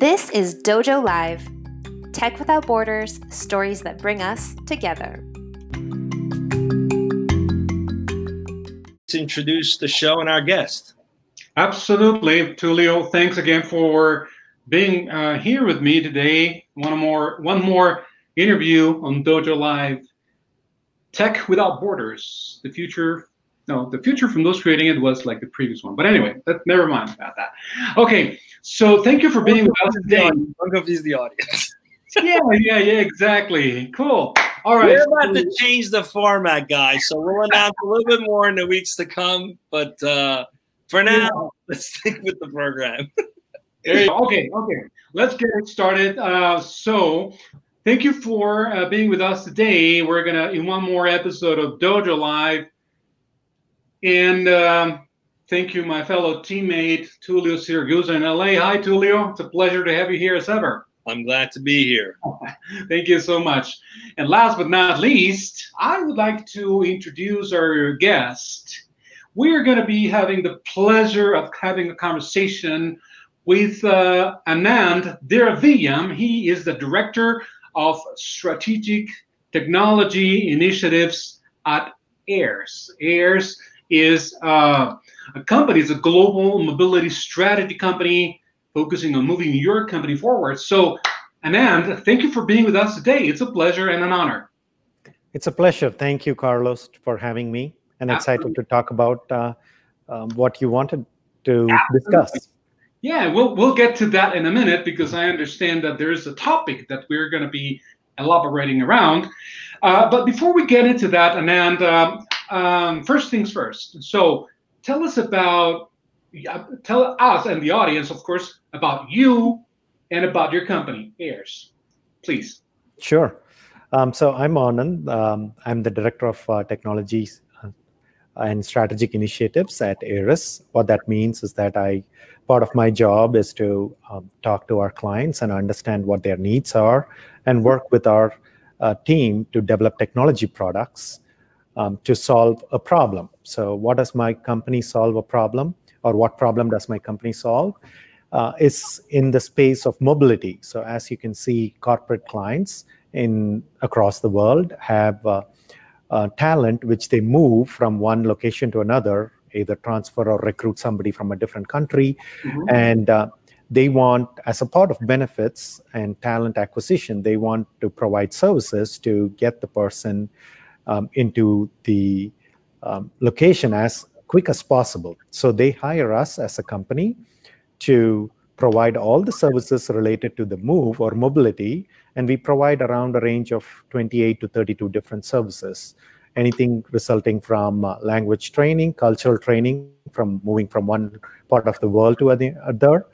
This is Dojo Live Tech Without Borders Stories that Bring Us Together. To introduce the show and our guest. Absolutely. Tulio, thanks again for being uh, here with me today. One more, one more interview on Dojo Live. Tech Without Borders, the future no, the future from those creating it was like the previous one. But anyway, that, never mind about that. Okay, so thank you for being with us today. Don't confuse the audience. yeah, yeah, yeah, exactly. Cool. All right. We're about to change the format, guys. So we'll announce a little bit more in the weeks to come. But uh, for now, yeah. let's stick with the program. okay, okay. Let's get it started. Uh, so thank you for uh, being with us today. We're gonna in one more episode of Dojo Live and um, thank you, my fellow teammate, Tulio Siragusa in LA. Hi, Tulio. It's a pleasure to have you here as ever. I'm glad to be here. Thank you so much. And last but not least, I would like to introduce our guest. We are going to be having the pleasure of having a conversation with uh, Anand Dhiraviyam. He is the Director of Strategic Technology Initiatives at AIRS. AIRS is uh, a company, it's a global mobility strategy company focusing on moving your company forward. So, Anand, thank you for being with us today. It's a pleasure and an honor. It's a pleasure. Thank you, Carlos, for having me and excited to talk about uh, um, what you wanted to Absolutely. discuss. Yeah, we'll we'll get to that in a minute because I understand that there's a topic that we're going to be elaborating around. Uh, but before we get into that, Anand, um, um, first things first. So tell us about, tell us and the audience, of course, about you and about your company, AIRS, please. Sure. Um, so I'm Anand. Um, I'm the director of uh, technologies uh, and strategic initiatives at AIRS. What that means is that I part of my job is to um, talk to our clients and understand what their needs are and work with our team to develop technology products um, to solve a problem. So, what does my company solve a problem, or what problem does my company solve? Uh, is in the space of mobility. So, as you can see, corporate clients in across the world have uh, uh, talent which they move from one location to another, either transfer or recruit somebody from a different country, mm-hmm. and uh, they want, as a part of benefits and talent acquisition, they want to provide services to get the person um, into the um, location as quick as possible. So they hire us as a company to provide all the services related to the move or mobility, and we provide around a range of 28 to 32 different services. Anything resulting from uh, language training, cultural training, from moving from one part of the world to other,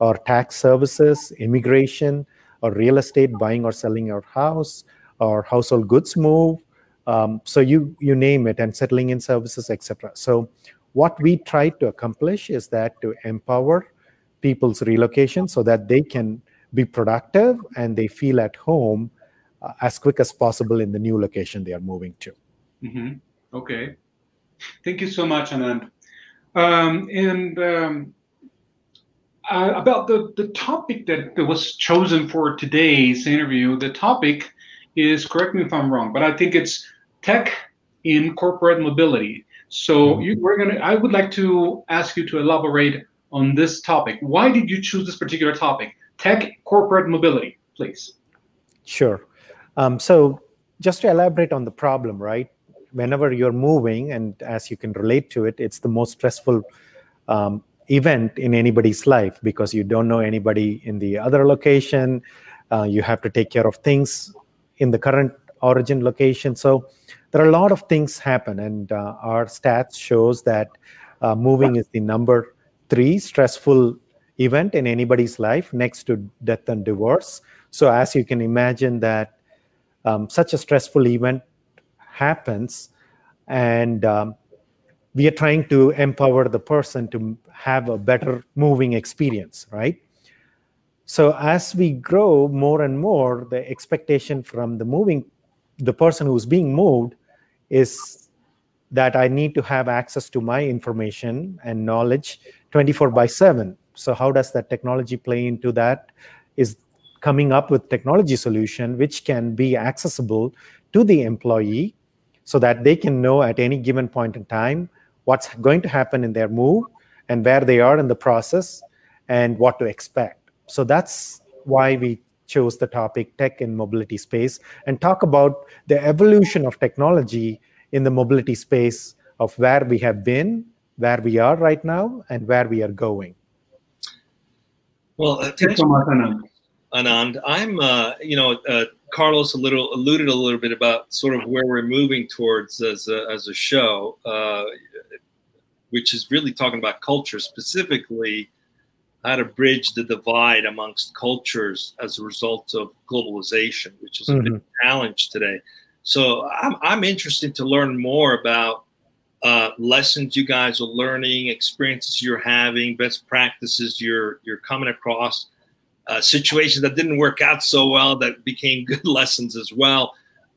or tax services, immigration, or real estate, buying or selling your house, or household goods move, um, so you you name it, and settling in services, etc. So what we try to accomplish is that to empower people's relocation so that they can be productive and they feel at home uh, as quick as possible in the new location they are moving to. Mm-hmm. Okay, thank you so much, Anand. Um, and um, uh, about the, the topic that, was chosen for today's interview, the topic is correct me if I'm wrong, but I think it's tech in corporate mobility. So mm-hmm. you, we're gonna. I would like to ask you to elaborate on this topic. Why did you choose this particular topic? Tech corporate mobility, please. Sure. Um, so just to elaborate on the problem, right? Whenever you're moving, and as you can relate to it, it's the most stressful um, event in anybody's life because you don't know anybody in the other location. Uh, you have to take care of things in the current origin location. So there are a lot of things happen, and uh, our stats shows that uh, moving is the number three stressful event in anybody's life, next to death and divorce. So as you can imagine, that um, such a stressful event happens, and um, we are trying to empower the person to have a better moving experience, right? So as we grow more and more, the expectation from the moving the person who's being moved is that I need to have access to my information and knowledge 24 by 7, So how does that technology play into that? Is coming up with technology solution which can be accessible to the employee so that they can know at any given point in time what's going to happen in their move and where they are in the process and what to expect. So that's why we chose the topic tech in mobility space and talk about the evolution of technology in the mobility space of where we have been, where we are right now, and where we are going. Well, uh, thanks so much, Anand. Anand, I'm, uh, you know, uh, Carlos a little alluded a little bit about sort of where we're moving towards as a, as a show, uh, which is really talking about culture, specifically how to bridge the divide amongst cultures as a result of globalization, which is a mm-hmm. big challenge today. So I'm, I'm interested to learn more about uh, lessons you guys are learning, experiences you're having, best practices you're you're coming across, uh, situations that didn't work out so well that became good lessons as well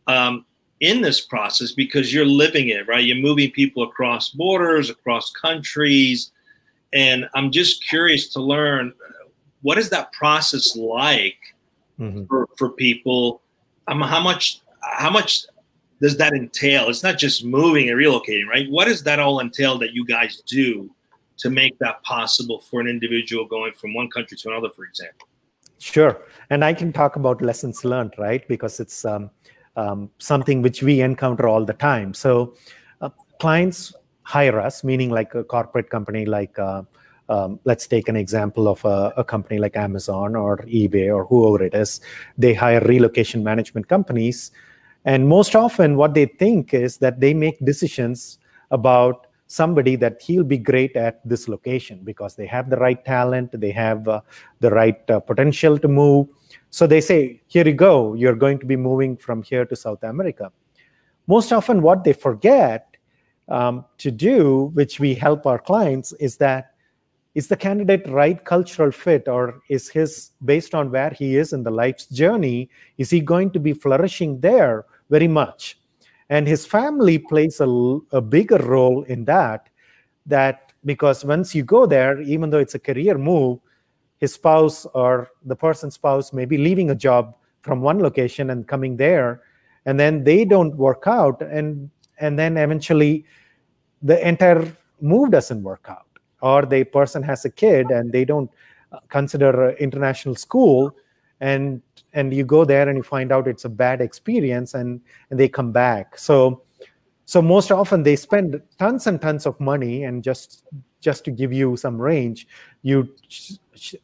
um, in this process because you're living it, right? You're moving people across borders, across countries, and I'm just curious to learn what is that process like mm-hmm. for, for people. Um, how much how much does that entail? It's not just moving and relocating, right? What does that all entail that you guys do to make that possible for an individual going from one country to another, for example? Sure, and I can talk about lessons learned, right? Because it's um, um, something which we encounter all the time. So, uh, clients hire us, meaning like a corporate company, like uh, um, let's take an example of a, a, company like Amazon or eBay or whoever it is. They hire relocation management companies, and most often, what they think is that they make decisions about somebody that he'll be great at this location because they have the right talent, they have uh, the right uh, potential to move. So they say, Here you go, you're going to be moving from here to South America. Most often, what they forget um, to do, which we help our clients, is that is the candidate right cultural fit or is his based on where he is in the life's journey is he going to be flourishing there very much and his family plays a, a bigger role in that that because once you go there even though it's a career move his spouse or the person's spouse may be leaving a job from one location and coming there and then they don't work out and and then eventually the entire move doesn't work out. Or the person has a kid and they don't uh, consider international school and and you go there and you find out it's a bad experience and and they come back. So so most often they spend tons and tons of money and just just to give you some range you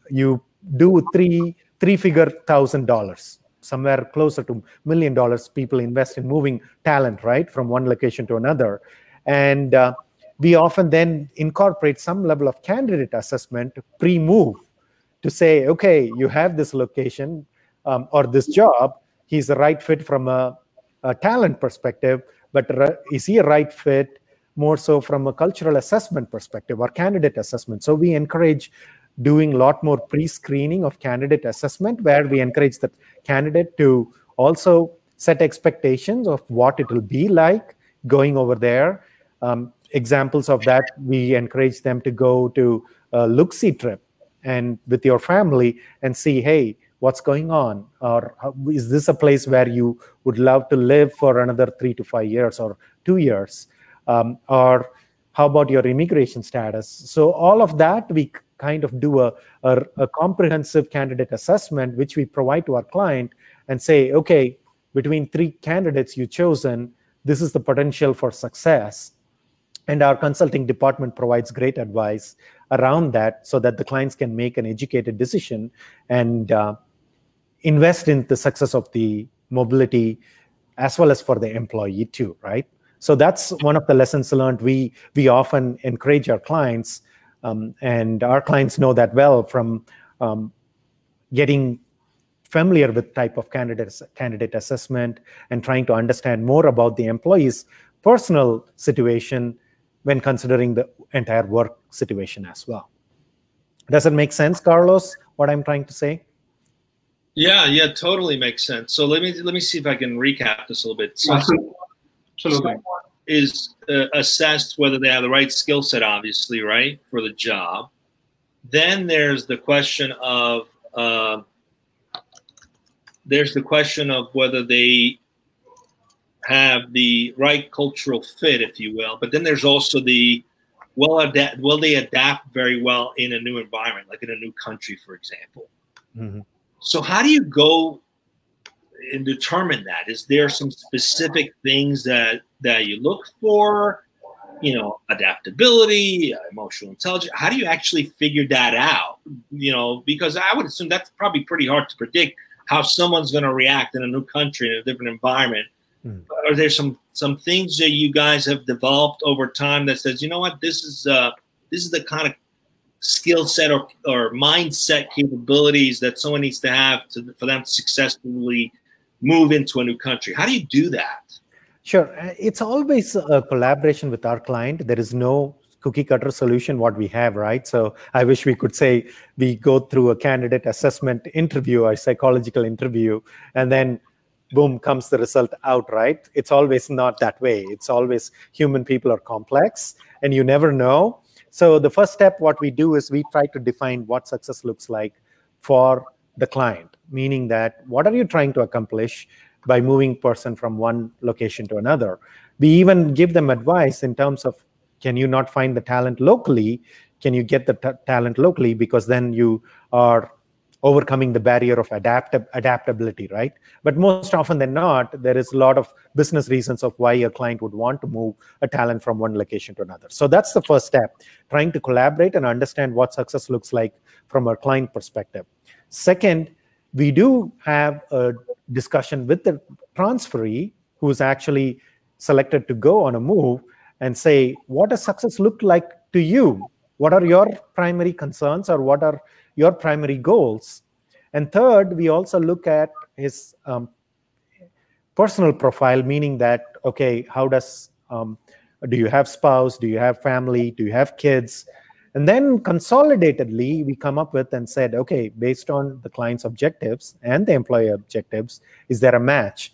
you do three three figure thousand dollars somewhere closer to million dollars people invest in moving talent right from one location to another. And uh, we often then incorporate some level of candidate assessment pre-move to say, okay, you have this location um, or this job. He's the right fit from a, a talent perspective, but is he a right fit more so from a cultural assessment perspective or candidate assessment? So we encourage doing a lot more pre-screening of candidate assessment, where we encourage the candidate to also set expectations of what it will be like going over there. Um, examples of that, we encourage them to go to a look-see trip and with your family and see, hey, what's going on? Or is this a place where you would love to live for another three to five years or two years? Um, or how about your immigration status? So all of that, we kind of do a, a, a comprehensive candidate assessment, which we provide to our client and say, okay, between three candidates you've chosen, this is the potential for success and our consulting department provides great advice around that so that the clients can make an educated decision and uh, invest in the success of the mobility as well as for the employee too right? So that's one of the lessons learned we we often encourage our clients um, and our clients know that well from um, getting familiar with type of candidate candidate assessment and trying to understand more about the employee's personal situation when considering the entire work situation as well. Does it make sense, Carlos? What I'm trying to say? Yeah, yeah, totally makes sense. So let me let me see if I can recap this a little bit. So Absolutely. is uh, assessed whether they have the right skill set, obviously, right, for the job. then there's the question of uh, there's the question of whether they have the right cultural fit, if you will. But then there's also the well adapt will they adapt very well in a new environment, like in a new country, for example. Mm-hmm. So how do you go and determine that? Is there some specific things that that you look for? You know, adaptability, emotional intelligence. How do you actually figure that out? You know, because I would assume that's probably pretty hard to predict how someone's going to react in a new country in a different environment. Mm. Are there some some things that you guys have developed over time that says, you know what, this is uh, this is the kind of skill set or, or mindset capabilities that someone needs to have to, for them to successfully move into a new country? How do you do that? Sure. Uh, it's always a collaboration with our client. There is no cookie cutter solution what we have right so i wish we could say we go through a candidate assessment interview a psychological interview and then boom comes the result out right? It's always not that way. It's always human people are complex and you never know. So the first step what we do is we try to define what success looks like for the client meaning that what are you trying to accomplish by moving person from one location to another? We even give them advice in terms of can you not find the talent locally? Can you get the talent locally? Because then you are overcoming the barrier of adapt- adaptability right? But most often than not there is a lot of business reasons of why a client would want to move a talent from one location to another. So that's the first step trying to collaborate and understand what success looks like from a client perspective. Second we do have a discussion with the transferee who's actually selected to go on a move and say, what does success look like to you? What are your primary concerns or what are your primary goals? And third, we also look at his um, personal profile, meaning that, okay, how does, um, do you have spouse? Do you have family? Do you have kids? And then consolidatedly, we come up with and said, okay, based on the client's objectives and the employer objectives, is there a match?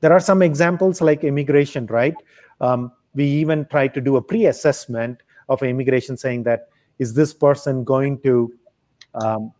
There are some examples like immigration, right? Um, we even try to do a pre-assessment of immigration saying that is this person going to um,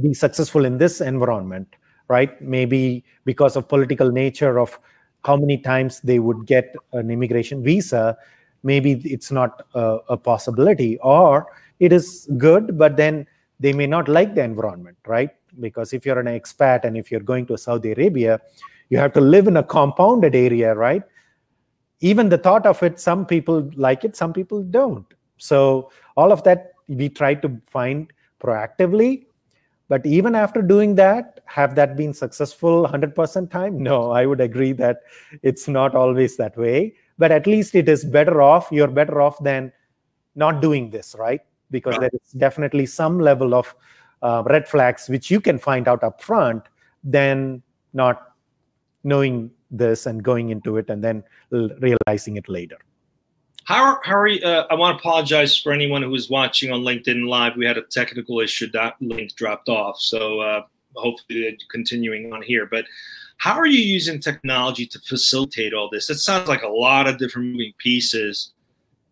be successful in this environment right? Maybe because of political nature of how many times they would get an immigration visa maybe it's not a, a possibility or it is good but then they may not like the environment right? Because if you're an expat and if you're going to saudi arabia you have to live in a compounded area right? Even the thought of it some people like it some people don't. So all of that we try to find proactively. But even after doing that have that been successful 100% time? No i would agree that it's not always that way. But at least it is better off you're better off than not doing this right? Because there is definitely some level of uh, red flags which you can find out up front than not knowing this and going into it and then realizing it later. How, how are you, uh, I want to apologize for anyone who was watching on LinkedIn Live. We had a technical issue. That link dropped off. So uh, hopefully continuing on here. But how are you using technology to facilitate all this? It sounds like a lot of different moving pieces.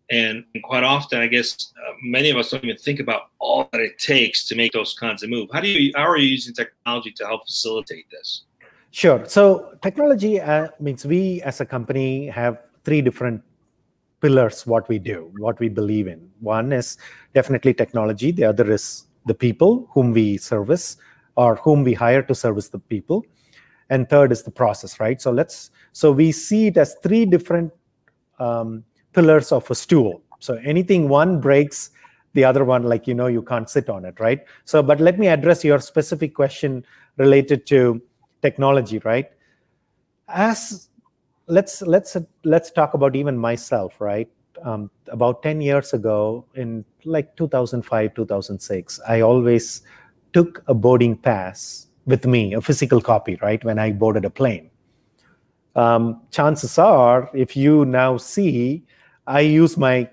And, quite often, I guess uh, many of us don't even think about all that it takes to make those kinds of moves. How do you, how are you using technology to help facilitate this? Sure. So technology uh, means we as a company have three different pillars what we do, what we believe in. One is definitely technology. The other is the people whom we service or whom we hire to service the people. And third is the process, right? So let's so we see it as three different um, pillars of a stool. So anything one breaks, the other one, like you know, you can't sit on it, right? So, but let me address your specific question related to technology right as let's let's let's talk about even myself right? Um, about 10 years ago in like 2005 2006 i always took a boarding pass with me a physical copy right when i boarded a plane. Um, chances are if you now see i use my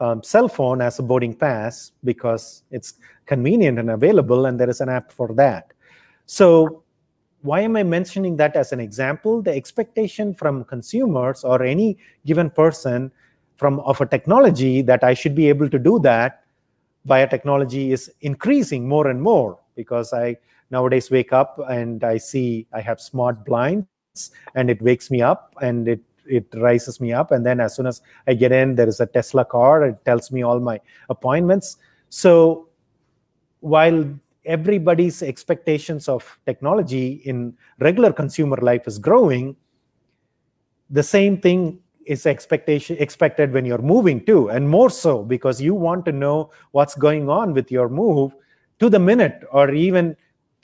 um, cell phone as a boarding pass because it's convenient and available and there is an app for that. So why am I mentioning that as an example? The expectation from consumers or any given person from of a technology that I should be able to do that via technology is increasing more and more because I nowadays wake up and I see I have smart blinds and it wakes me up and it it rises me up. And then as soon as I get in there is a Tesla car. It tells me all my appointments. So while everybody's expectations of technology in regular consumer life is growing the same thing is expectation expected when you're moving too and more so because you want to know what's going on with your move to the minute or even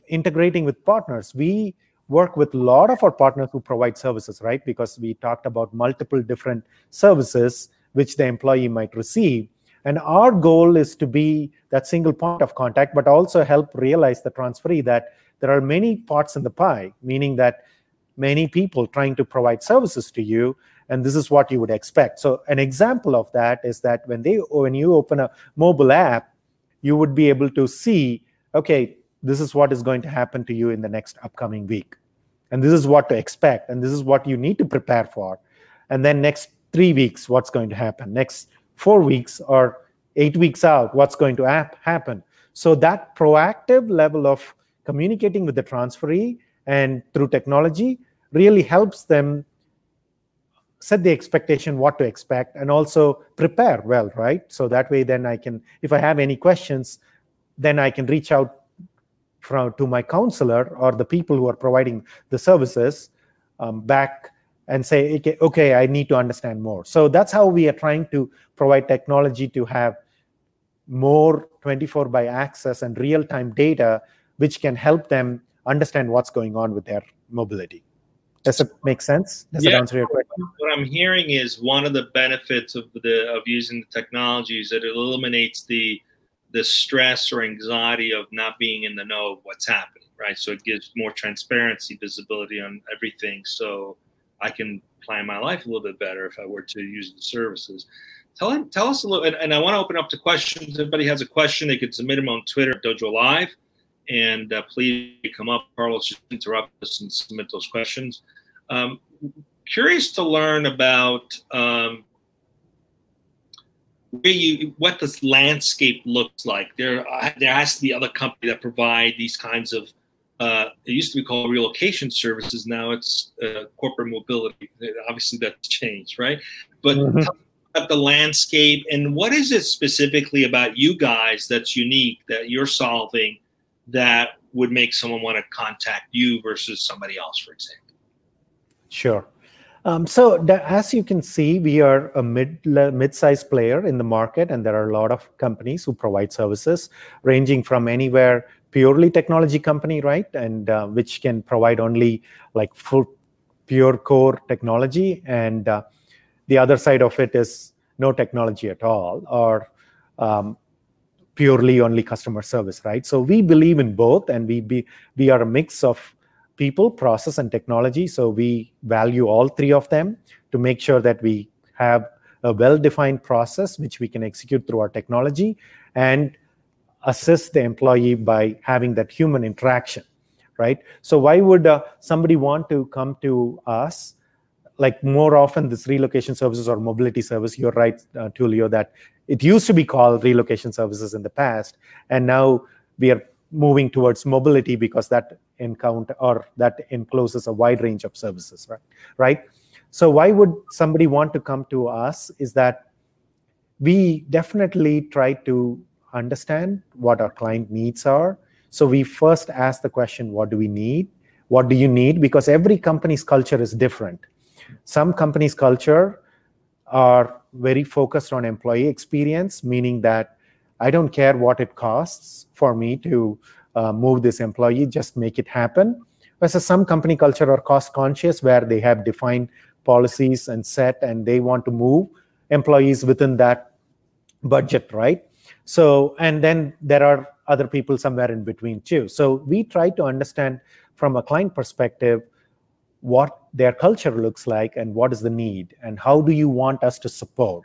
integrating with partners. We work with a lot of our partners who provide services right? Because we talked about multiple different services which the employee might receive and our goal is to be that single point of contact but also help realize the transferee that there are many parts in the pie meaning that many people trying to provide services to you and this is what you would expect. So an example of that is that when they when you open a mobile app you would be able to see okay this is what is going to happen to you in the next upcoming week. And this is what to expect and this is what you need to prepare for. And then next 3 weeks what's going to happen? Next 4 weeks or 8 weeks out what's going to happen. So that proactive level of communicating with the transferee and through technology really helps them set the expectation what to expect and also prepare well right? So that way then i can if i have any questions then i can reach out from to my counselor or the people who are providing the services um, back and say okay, okay i need to understand more so that's how we are trying to provide technology to have more 24 by access and real-time data which can help them understand what's going on with their mobility. Does it make sense? Does yeah. it answer your question? What I'm hearing is one of the benefits of the of using the technology is that it eliminates the the stress or anxiety of not being in the know of what's happening, right? So it gives more transparency, visibility on everything. So I can plan my life a little bit better if I were to use the services. Tell, tell us a little, and, and I want to open up to questions. If anybody has a question, they could submit them on Twitter Dojo Live and uh, please come up. Carlos, just interrupt us and submit those questions. Um, curious to learn about um, where you, what this landscape looks like. There, uh, there has to be other companies that provide these kinds of. Uh, it used to be called relocation services. Now it's uh, corporate mobility. Obviously, that's changed, right? But mm -hmm. about the landscape and what is it specifically about you guys that's unique that you're solving that would make someone want to contact you versus somebody else, for example? Sure. Um, so as you can see, we are a mid mid-sized player in the market, and there are a lot of companies who provide services ranging from anywhere purely technology company, right, and uh, which can provide only like full pure core technology, and uh, the other side of it is no technology at all, or um, purely only customer service, right? So we believe in both, and we be we are a mix of people, process, and technology. So we value all three of them to make sure that we have a well-defined process which we can execute through our technology and assist the employee by having that human interaction, right? So why would uh, somebody want to come to us? Like more often, this relocation services or mobility service. You're right, uh, Tulio, that it used to be called relocation services in the past, and now we are moving towards mobility because that encounter or that encloses a wide range of services, right? Right. So why would somebody want to come to us? Is that we definitely try to understand what our client needs are. So we first ask the question, what do we need? What do you need? Because every company's culture is different. Some companies' culture are very focused on employee experience, meaning that I don't care what it costs for me to uh, move this employee, just make it happen. Versus some company culture are cost conscious where they have defined policies and set and they want to move employees within that budget, right? So, and then there are other people somewhere in between too. So we try to understand from a client perspective what their culture looks like and what is the need and how do you want us to support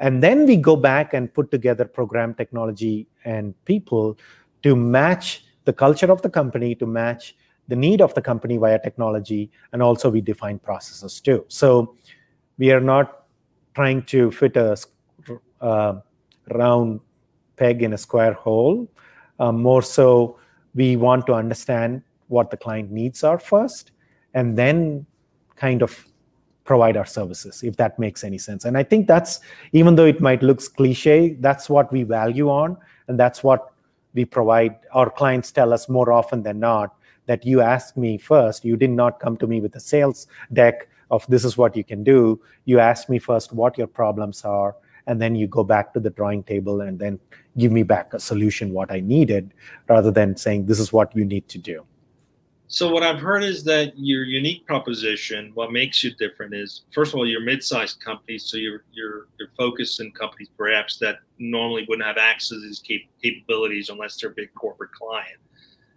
and then we go back and put together program technology and people to match the culture of the company to match the need of the company via technology and also we define processes too so we are not trying to fit a uh, round peg in a square hole. Um, more so, we want to understand what the client needs are first, and then kind of provide our services, if that makes any sense. And I think that's, even though it might look cliche, that's what we value on, and that's what we provide. Our clients tell us more often than not that you asked me first. You did not come to me with a sales deck of this is what you can do. You asked me first what your problems are, and then you go back to the drawing table and then give me back a solution what I needed, rather than saying this is what you need to do. So what I've heard is that your unique proposition, what makes you different is first of all you're mid-sized companies, so you're you're you're focused in companies perhaps that normally wouldn't have access to these cap- capabilities unless they're a big corporate client.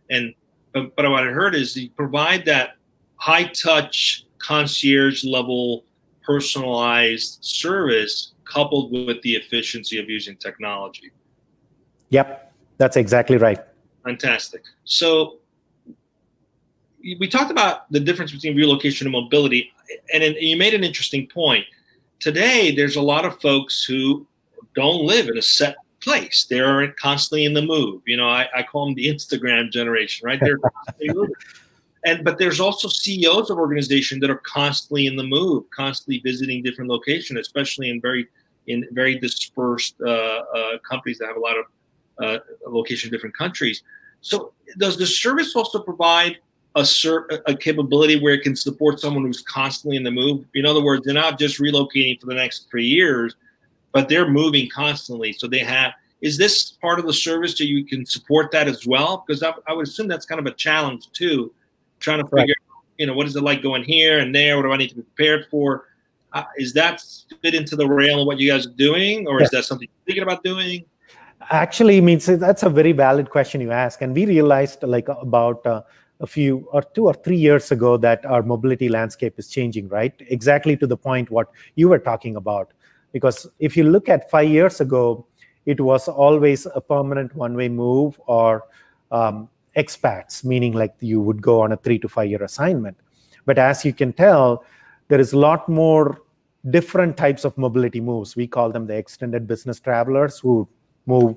And but, but what I heard is you provide that high touch concierge level personalized service coupled with the efficiency of using technology. Yep, that's exactly right. Fantastic. So we talked about the difference between relocation and mobility, and, and you made an interesting point. Today, there's a lot of folks who don't live in a set place. They're constantly in the move. You know, I, I call them the Instagram generation, right? They're and but there's also CEOs of organizations that are constantly in the move, constantly visiting different locations, especially in very in very dispersed uh, uh, companies that have a lot of uh, location in different countries. So, does the service also provide a, a capability where it can support someone who's constantly in the move. In other words, they're not just relocating for the next three years, but they're moving constantly. So they have. Is this part of the service that you can support that as well? Because I, I would assume that's kind of a challenge too, trying to figure, right. you know, what is it like going here and there? What do I need to be prepared for? Uh, is that fit into the rail of what you guys are doing, or is that something you're thinking about doing? Actually, means that's a very valid question you ask, and we realized like about uh, a few or two or three years ago that our mobility landscape is changing, right? Exactly to the point what you were talking about. Because if you look at five years ago, it was always a permanent one-way move or um, expats, meaning like you would go on a three to five year assignment. But as you can tell, there is a lot more different types of mobility moves. We call them the extended business travelers who move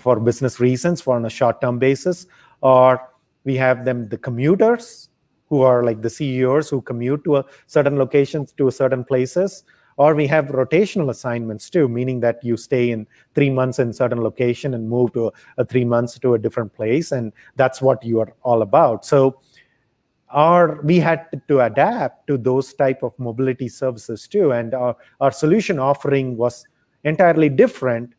for business reasons for on a short-term basis, or we have them the commuters who are like the ceos who commute to a certain locations to a certain places or we have rotational assignments too meaning that you stay in three months in certain location and move to a, a three months to a different place and that's what you are all about so our we had to adapt to those type of mobility services too and our, our solution offering was entirely different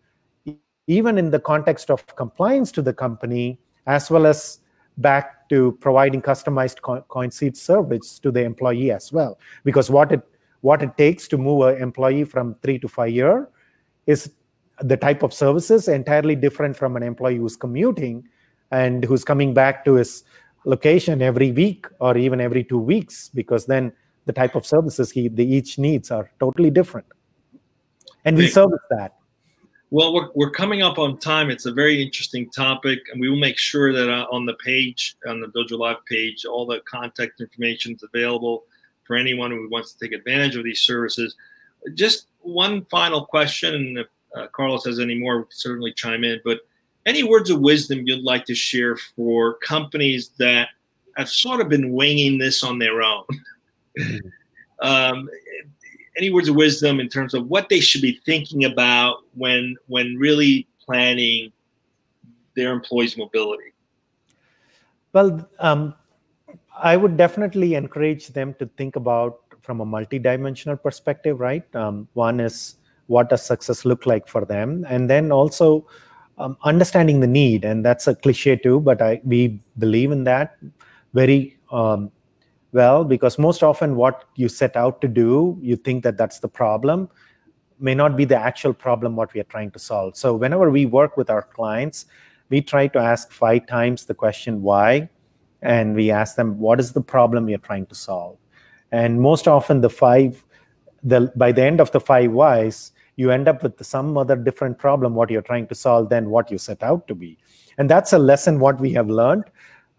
even in the context of compliance to the company as well as back to providing customized concierge service to the employee as well. Because what it what it takes to move an employee from three to five year is the type of services entirely different from an employee who's commuting and who's coming back to his location every week or even every two weeks because then the type of services he the each needs are totally different and we service that well, we're, we're coming up on time. It's a very interesting topic, and we will make sure that uh, on the page, on the Dojo Live page, all the contact information is available for anyone who wants to take advantage of these services. Just one final question, and if uh, Carlos has any more, certainly chime in. But any words of wisdom you'd like to share for companies that have sort of been winging this on their own? um, any words of wisdom in terms of what they should be thinking about when when really planning their employees' mobility? Well, um, I would definitely encourage them to think about from a multidimensional perspective, right? Um, one is what does success look like for them, and then also um, understanding the need, and that's a cliche too, but I we believe in that very um, well because most often what you set out to do you think that that's the problem may not be the actual problem what we are trying to solve. So whenever we work with our clients we try to ask five times the question why? And we ask them what is the problem you're trying to solve? And most often the five the by the end of the five whys you end up with some other different problem what you're trying to solve than what you set out to be and that's a lesson what we have learned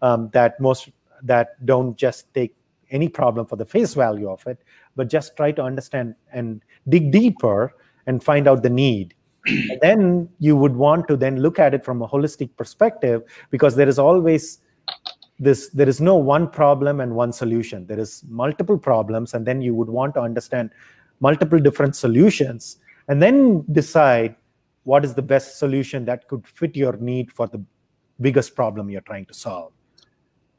um, that most that don't just take any problem for the face value of it, but just try to understand and dig deeper and find out the need. then you would want to then look at it from a holistic perspective because there is always this there is no one problem and one solution there is multiple problems and then you would want to understand multiple different solutions and then decide what is the best solution that could fit your need for the biggest problem you're trying to solve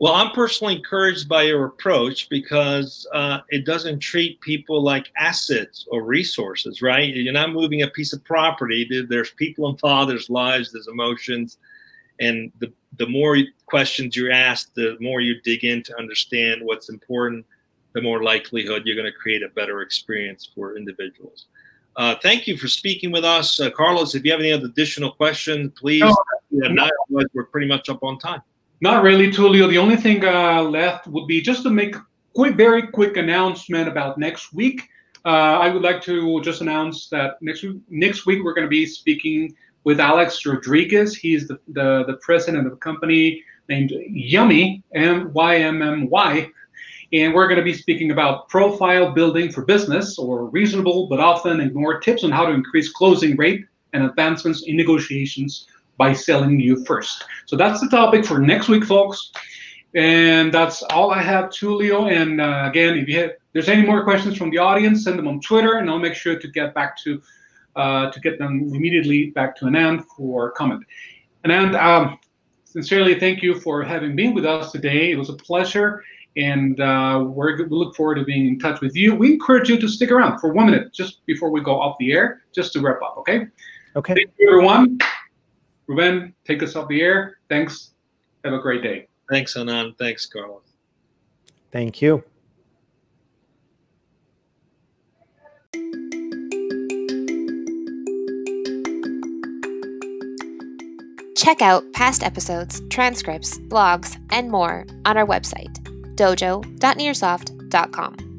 well, I'm personally encouraged by your approach because uh, it doesn't treat people like assets or resources, right? You're not moving a piece of property. There's people involved, there's lives, there's emotions. And the, the more questions you ask, the more you dig in to understand what's important, the more likelihood you're going to create a better experience for individuals. Uh, thank you for speaking with us. Uh, Carlos, if you have any other additional questions, please. No, no. we're pretty much up on time. Not really, Tulio. The only thing uh, left would be just to make a quick, very quick announcement about next week. Uh, I would like to just announce that next week, next week we're going to be speaking with Alex Rodriguez. He's the, the, the president of a company named Yummy, M-Y-M-M-Y. And we're going to be speaking about profile building for business or reasonable but often ignored tips on how to increase closing rate and advancements in negotiations by selling you first. So that's the topic for next week, folks. And that's all I have, Tulio. And uh, again, if you have, there's any more questions from the audience, send them on Twitter, and I'll make sure to get back to uh, to get them immediately back to Anand for comment. Anand, um, sincerely thank you for having been with us today. It was a pleasure, and uh, we look forward to being in touch with you. We encourage you to stick around for one minute just before we go off the air, just to wrap up. Okay. Okay. Thank you, everyone. Ruben, take us off the air. Thanks. Have a great day. Thanks, Anand. Thanks, Carlos. Thank you. Check out past episodes, transcripts, blogs, and more on our website, dojo.nearsoft.com.